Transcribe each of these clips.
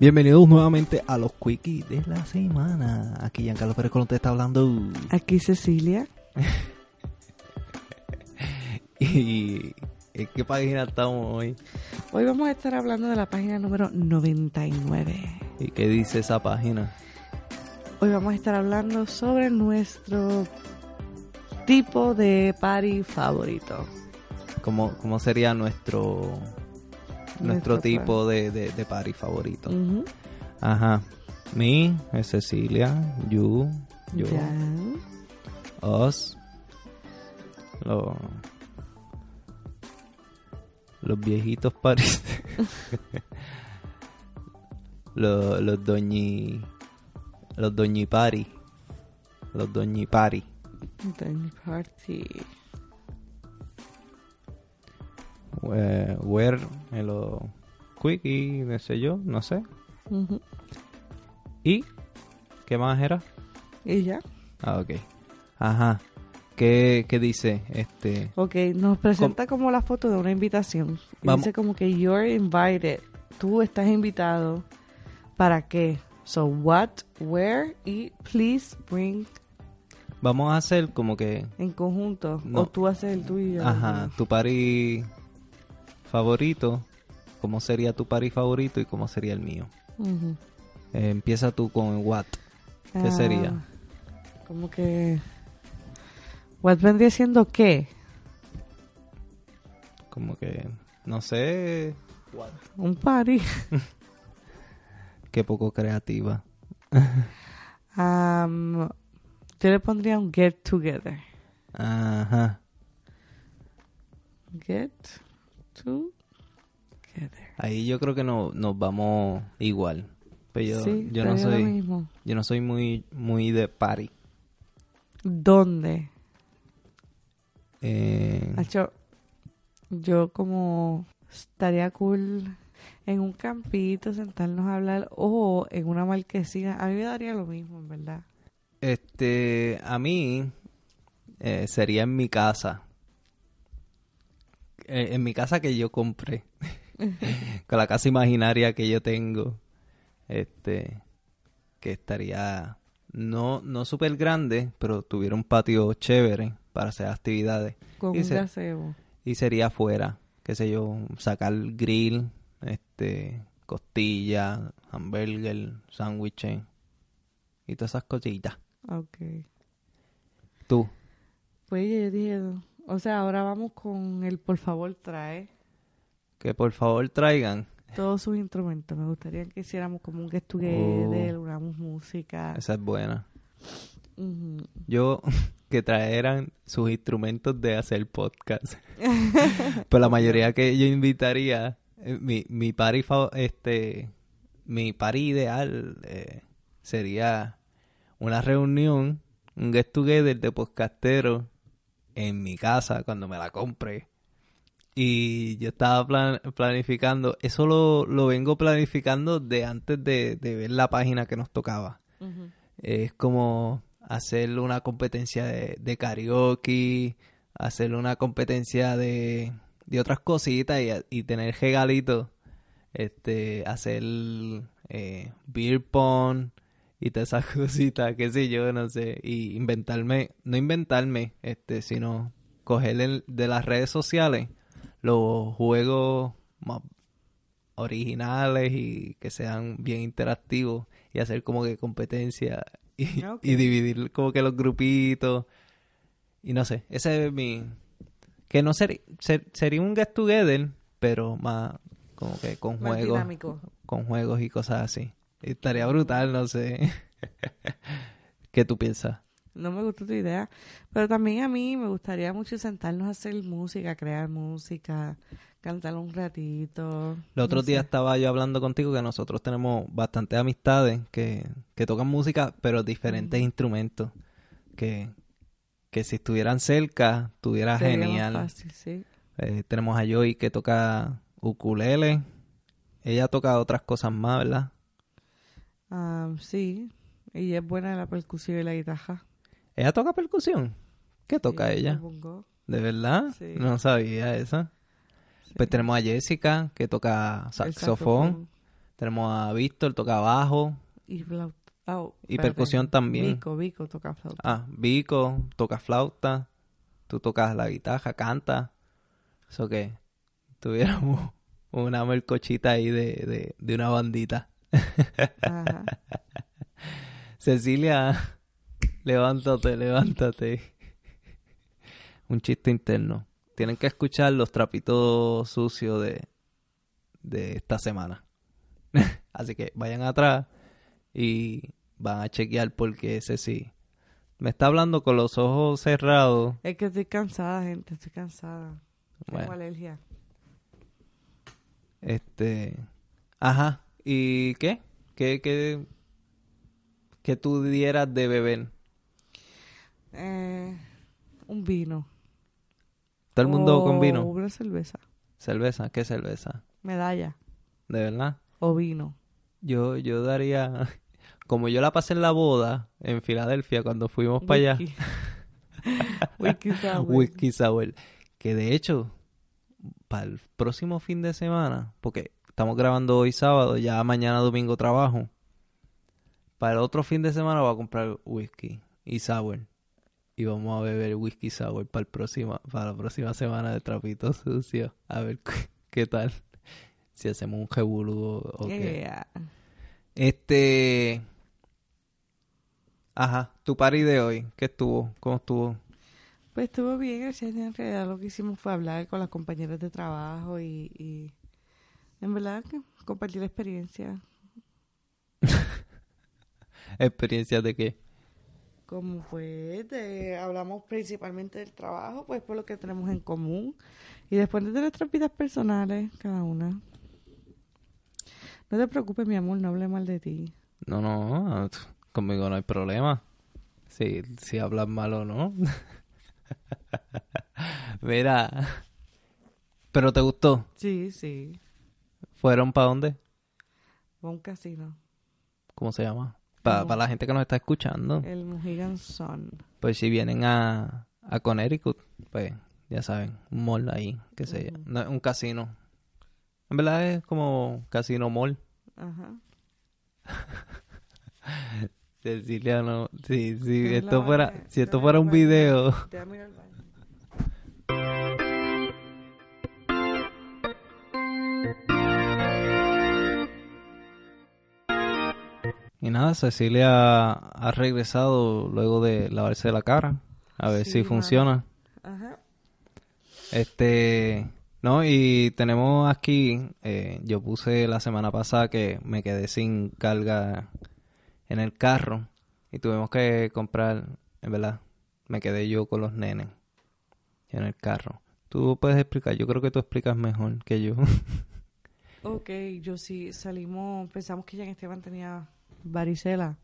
Bienvenidos nuevamente a los Quickies de la semana. Aquí Giancarlo Pérez Colón te está hablando. Aquí Cecilia. ¿Y en qué página estamos hoy? Hoy vamos a estar hablando de la página número 99. ¿Y qué dice esa página? Hoy vamos a estar hablando sobre nuestro tipo de party favorito. ¿Cómo, cómo sería nuestro nuestro, Nuestro tipo de, de, de party favorito? Ajá. Mi es Cecilia, you, yo, Ya. us, lo- los viejitos paris, los, los doñi, los doñi los doñi pari. Then party. Eh, where, en los quickie, no sé yo, no sé. Ujú. ¿Y qué más era? Y ya. Ah, ok. Ajá. ¿Qué, qué dice? Este. Ok, nos presenta como la foto de una invitación. Y Vamos. Dice como que you're invited. Tú estás invitado. ¿Para qué? So what, where y please bring Vamos a hacer como que. en conjunto. No. O tú haces el tuyo. Ajá. Tu party favorito. ¿Cómo sería tu party favorito y cómo sería el mío? Eh, empieza tú con what. ¿Qué Ah, sería? Como que... What vendría siendo qué? Como que. No sé. Un party. Qué poco creativa. Um, yo le pondría un get together. Ajá. Get together. Ahí yo creo que no, nos vamos igual. Pero yo, sí, yo no soy. mismo. Yo no soy muy, muy de party. ¿Dónde? Eh, yo como estaría cool en un campito sentarnos a hablar o en una marquesina. A mí me daría lo mismo, en verdad. Este, a mí eh, sería en mi casa. Eh, en mi casa que yo compré. Con la casa imaginaria que yo tengo. Este, que estaría no, no súper grande, pero tuviera un patio chévere para hacer actividades. Con Y un se- gazebo. Y sería afuera, qué sé yo, sacar grill, este, costilla, hamburger, sándwiches y todas esas cositas. Ok. Tú, Pues yo dije, o sea, ahora vamos con el por favor trae que por favor traigan. todos sus instrumentos. Me gustaría que hiciéramos como un get together, hagamos música. Esa es buena. Yo, que traeran sus instrumentos de hacer podcast. Pues la mayoría que yo invitaría, eh, mi, mi party, este, mi party ideal eh, sería una reunión, un get together de podcasteros en mi casa cuando me la compre. Y yo estaba plan- planificando, eso lo, lo vengo planificando de antes de, de ver la página que nos tocaba. Es como hacer una competencia de, de karaoke, hacer una competencia de, de otras cositas y, y tener regalitos. Este, hacer eh, beer pong y todas esas cositas, qué sé yo, no sé. Y inventarme, no inventarme, este, sino coger el- de las redes sociales los juegos más originales y que sean bien interactivos y hacer como que competencia y, dividir como que los grupitos y no sé, ese es mi que no ser, ser- sería un get together pero más como que con Más juegos dinámico. con juegos y cosas así estaría brutal no sé ¿qué tú piensas? No me gustó tu idea. Pero también a mí me gustaría mucho sentarnos a hacer música, crear música, cantar un ratito. No días sé. estaba yo hablando contigo que nosotros tenemos bastantes amistades que, que tocan música, pero diferentes Mm. instrumentos. Que, que si estuvieran cerca, estuviera Sería más genial. fácil, sí. Eh, tenemos a Joy que toca ukulele. Ella toca otras cosas más, ¿verdad? Ah, sí. Y es buena la percusión y la guitarra. ¿Ella toca percusión? ¿Qué toca Sí, ella? ¿De verdad? Sí. No sabía eso. Sí. Pues tenemos a Jessica que toca saxofón. Tenemos a Víctor, toca bajo. Y flauta. oh, Y percusión también. Vico, Vico toca flauta. Ah, Vico, toca flauta. Tú tocas la guitarra, canta. Eso que tuviéramos una melcochita ahí de, de, de una bandita. Ajá. Cecilia, levántate, levántate. Un chiste interno. Tienen que escuchar los trapitos sucios de, de esta semana. Así que vayan atrás y van a chequear porque ese sí. Me está hablando con los ojos cerrados. Es que estoy cansada, gente. Estoy cansada. Tengo alergia. Este. Ajá. ¿Y qué? ¿Qué, qué, qué tú dieras de beber? Eh, un vino. ¿Todo el mundo con vino? Una cerveza. ¿Cerveza? ¿Qué cerveza? Medalla. ¿De verdad? O vino. Yo, yo daría. Como yo la pasé en la boda en Filadelfia cuando fuimos para allá. Whisky. Whisky sour. Whisky Sour. Que de hecho, para el próximo fin de semana, porque estamos grabando hoy sábado, ya mañana domingo trabajo. Para el otro fin de semana voy a comprar whisky y sour. Y vamos a beber whisky sour para, el próxima, para la próxima semana de Trapito Sucio. A ver qué, tal. Si hacemos un jebulú o qué. Yeah. Este. Ajá, tu party de hoy, ¿qué estuvo? ¿Cómo estuvo? Pues estuvo bien, chat, en realidad lo que hicimos fue hablar con las compañeras de trabajo y, y en verdad compartir la experiencia. ¿Experiencias de qué? Como fue, de- hablamos principalmente del trabajo, pues por lo que tenemos en común y después de nuestras vidas personales, cada una. No te preocupes, mi amor, no hable mal de ti. No, no, conmigo no hay problema. Si, si hablas mal o no. Mira, ¿pero te gustó? Sí, sí, ¿Fueron para dónde? fue un casino, ¿Cómo se llama? Para No. la gente que nos está escuchando. el Mohegan Sun. Pues si vienen a, a Connecticut, pues ya saben, un mall ahí, que se Ujú. no es un casino. En verdad es como casino mall. Ajá. Cecilia no, sí, sí, esto fuera, si esto fuera un el baño. video. Nada, Cecilia ha regresado luego de lavarse la cara. A ver Sí, si funciona. Ajá. Este, no, y tenemos aquí, eh, yo puse la semana pasada que me quedé sin carga en el carro y tuvimos que comprar, en verdad, me quedé yo con los nenes en el carro. Tú puedes explicar, yo creo que tú explicas mejor que yo. Ok, yo sí salimos, pensamos que Jan Esteban tenía varicela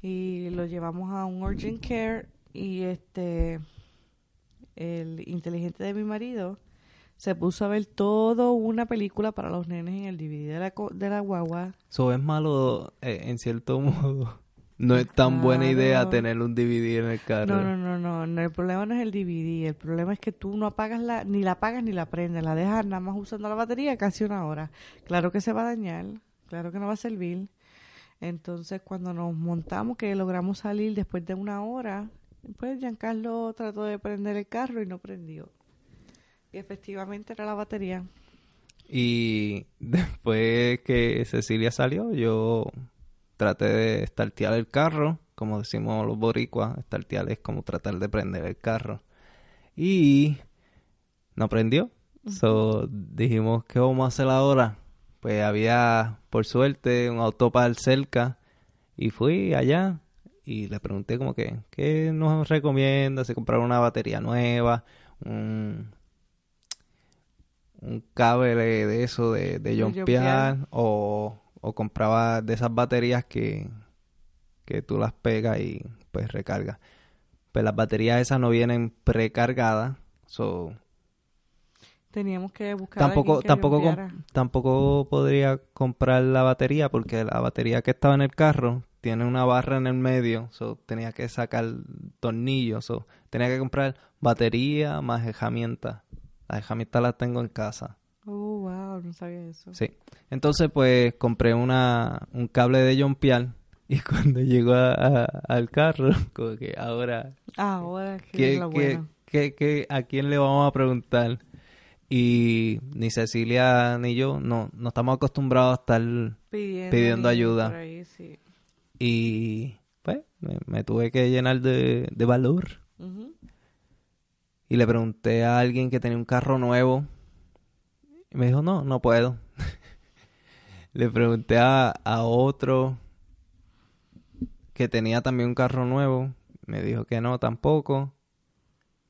y lo llevamos a un urgent care y este el inteligente de mi marido se puso a ver toda una película para los nenes en el DVD de la, de la guagua. Eso es malo eh, en cierto modo. No es tan buena idea tener un DVD en el carro. No, no, no, no, no, el problema no es el DVD, el problema es que tú no apagas la, ni la apagas ni la prendes, la dejas nada más usando la batería casi una hora. Claro que se va a dañar, claro que no va a servir. Entonces cuando nos montamos, que logramos salir después de una hora, pues Giancarlo trató de prender el carro y no prendió. Y efectivamente era la batería. Y después que Cecilia salió, yo traté de startear el carro, como decimos los boricuas, startear es como tratar de prender el carro. Y no prendió. So dijimos, ¿qué vamos a hacer ahora? Pues había, por suerte, un autopar cerca y fui allá y le pregunté como que, ¿qué nos recomienda? Si comprar una batería nueva, un, un cable de eso de, de jumpear. o, o compraba de esas baterías que, que tú las pegas y pues recargas. Pues las baterías esas no vienen precargadas, so Teníamos que buscar tampoco que tampoco com- tampoco podría comprar la batería porque la batería que estaba en el carro tiene una barra en el medio, so tenía que sacar tornillos, so tenía que comprar batería más herramientas. Las herramientas las tengo en casa. Oh, wow, no sabía eso. Sí. Entonces, pues, compré una, un cable de jumpear y cuando llegó a- a- al carro, como que ahora, Ahora que ¿qué, es la buena. qué- qué- a quién le vamos a preguntar? Y ni Cecilia ni yo no, no estamos acostumbrados a estar... Pidiendo, ayuda. por ahí, sí. Y, pues, me, me tuve que llenar de, de valor. Y le pregunté a alguien que tenía un carro nuevo. Y me dijo, no, no puedo. le pregunté a, a otro que tenía también un carro nuevo. Me dijo que no, tampoco.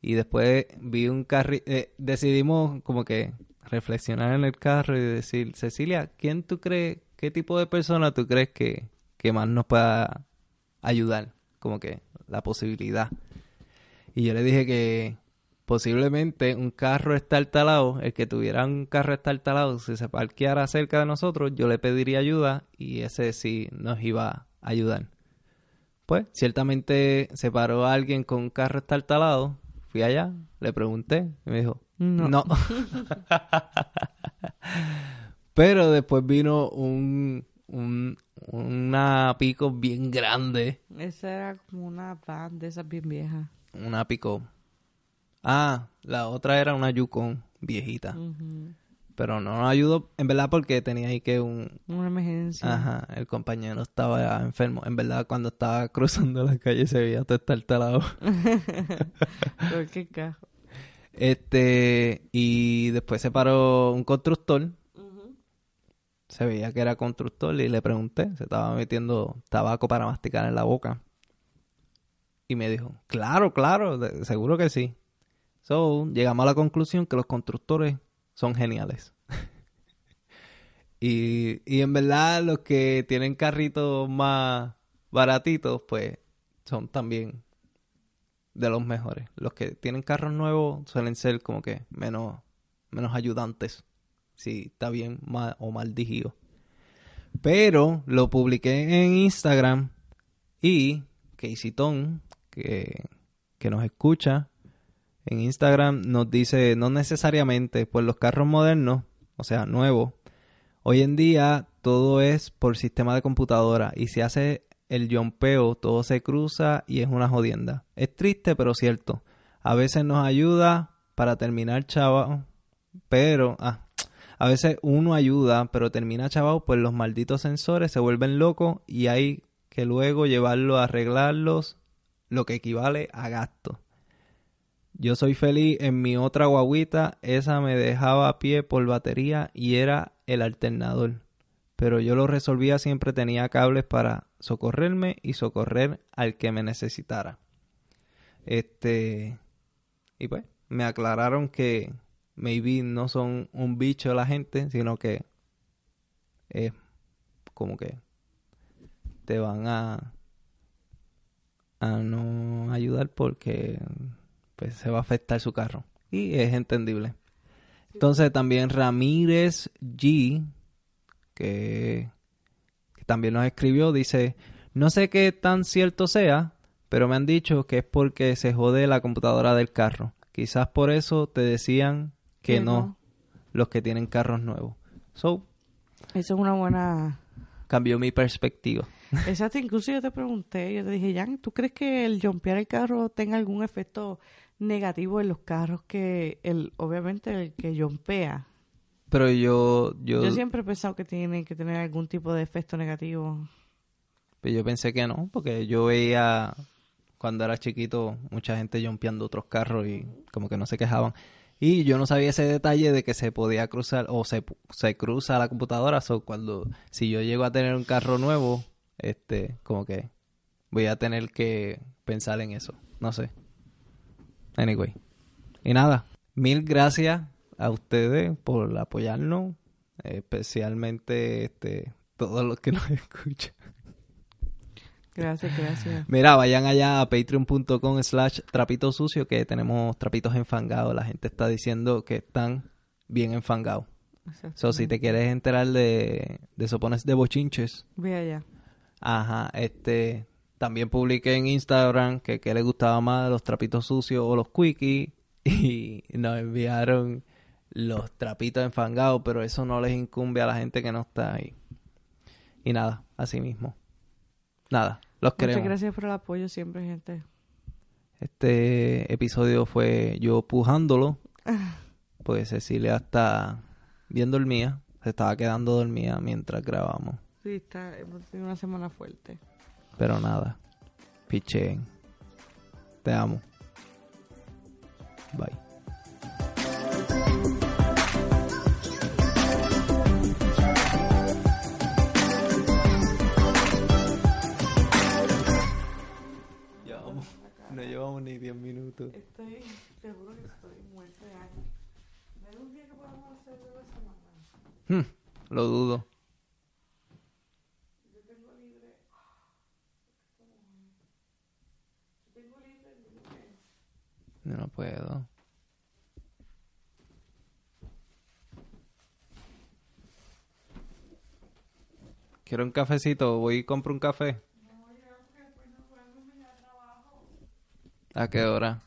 Y después vi un carro... decidimos como que reflexionar en el carro y decir, Cecilia, ¿quién tú crees, qué tipo de persona tú crees que, que más nos pueda ayudar? Como que la posibilidad. Y yo le dije que posiblemente un carro estartalado, el que tuviera un carro estartalado, si se parqueara cerca de nosotros, yo le pediría ayuda y ese sí nos iba a ayudar. Pues, ciertamente se paró alguien con un carro estartalado, fui allá, le pregunté y me dijo, No. no. Pero después vino un, un una pico bien grande Esa era como una van de esas bien viejas. Una pico. Ah, la otra era una Yukon viejita. Pero no nos ayudó, en verdad, porque tenía ahí que un... Una emergencia. Ajá, el compañero estaba enfermo. En verdad, cuando estaba cruzando la calle se veía todo estartalado. Qué cajo. Este, y después se paró un constructor. Se veía que era constructor y le pregunté, se estaba metiendo tabaco para masticar en la boca. Y me dijo, claro, claro, seguro que sí. So, llegamos a la conclusión que los constructores son geniales. y, y en verdad los que tienen carritos más baratitos, pues son también de los mejores. Los que tienen carros nuevos suelen ser como que menos, menos ayudantes. Si está bien mal o mal dirigido. Pero lo publiqué en Instagram y Casey Ton, que, que nos escucha en Instagram, nos dice, no necesariamente, pues los carros modernos, o sea, nuevos, hoy en día todo es por sistema de computadora y si hace el jumpeo, todo se cruza y es una jodienda. Es triste, pero cierto. A veces nos ayuda para terminar chavo, pero ah, a veces uno ayuda, pero termina chavado, pues los malditos sensores se vuelven locos y hay que luego llevarlo a arreglarlos, lo que equivale a gasto. Yo soy feliz en mi otra guaguita, esa me dejaba a pie por batería y era el alternador. Pero yo lo resolvía siempre tenía cables para socorrerme y socorrer al que me necesitara. Este y pues me aclararon que maybe no son un bicho la gente, sino que es como que te van a a no ayudar porque pues se va a afectar su carro y es entendible. Entonces también Ramírez G que, que también nos escribió dice, no sé qué tan cierto sea, pero me han dicho que es porque se jode la computadora del carro. Quizás por eso te decían que no, no. los que tienen carros nuevos. So, Eso es una buena... cambió mi perspectiva. Exacto, incluso yo te pregunté, yo te dije, Jan, ¿tú crees que el jumpear el carro tenga algún efecto negativo en los carros que, el obviamente, el que jumpea? Pero yo, yo, Yo siempre he pensado que tiene que tener algún tipo de efecto negativo. pues yo pensé que no, porque yo veía cuando era chiquito mucha gente jumpeando otros carros y como que no se quejaban. Y yo no sabía ese detalle de que se podía cruzar o se, se cruza la computadora. So, cuando, si yo llego a tener un carro nuevo, este, como que voy a tener que pensar en eso. No sé. Anyway. Y nada, mil gracias a ustedes por apoyarnos, especialmente este todos los que nos escuchan. Gracias, gracias. Mira, vayan allá a patreon.com slash trapito sucio que tenemos trapitos enfangados. La gente está diciendo que están bien enfangados. So, si te quieres enterar de, de sopones de bochinches, Ve allá. Ajá, este, también publiqué en Instagram que, que le gustaba más los trapitos sucios o los quickies y nos enviaron los trapitos enfangados, pero eso no les incumbe a la gente que no está ahí. Y nada, así mismo. Nada, los queremos. Muchas gracias por el apoyo siempre, gente. Este episodio fue yo pujándolo. Pues Cecilia está bien dormida. Se estaba quedando dormida mientras grabamos. Sí, está, hemos tenido una semana fuerte. Pero nada. Picheen. Te amo. Bye. Llevamos, no llevamos ni 10 minutos. Estoy seguro que estoy muerta de. ¿No hay un día que podamos hacer de la semana? Hmm, lo dudo. Yo tengo libre. Yo tengo libre el lunes. Yo no puedo. Quiero un cafecito. Voy y compro un café. ¿A qué hora?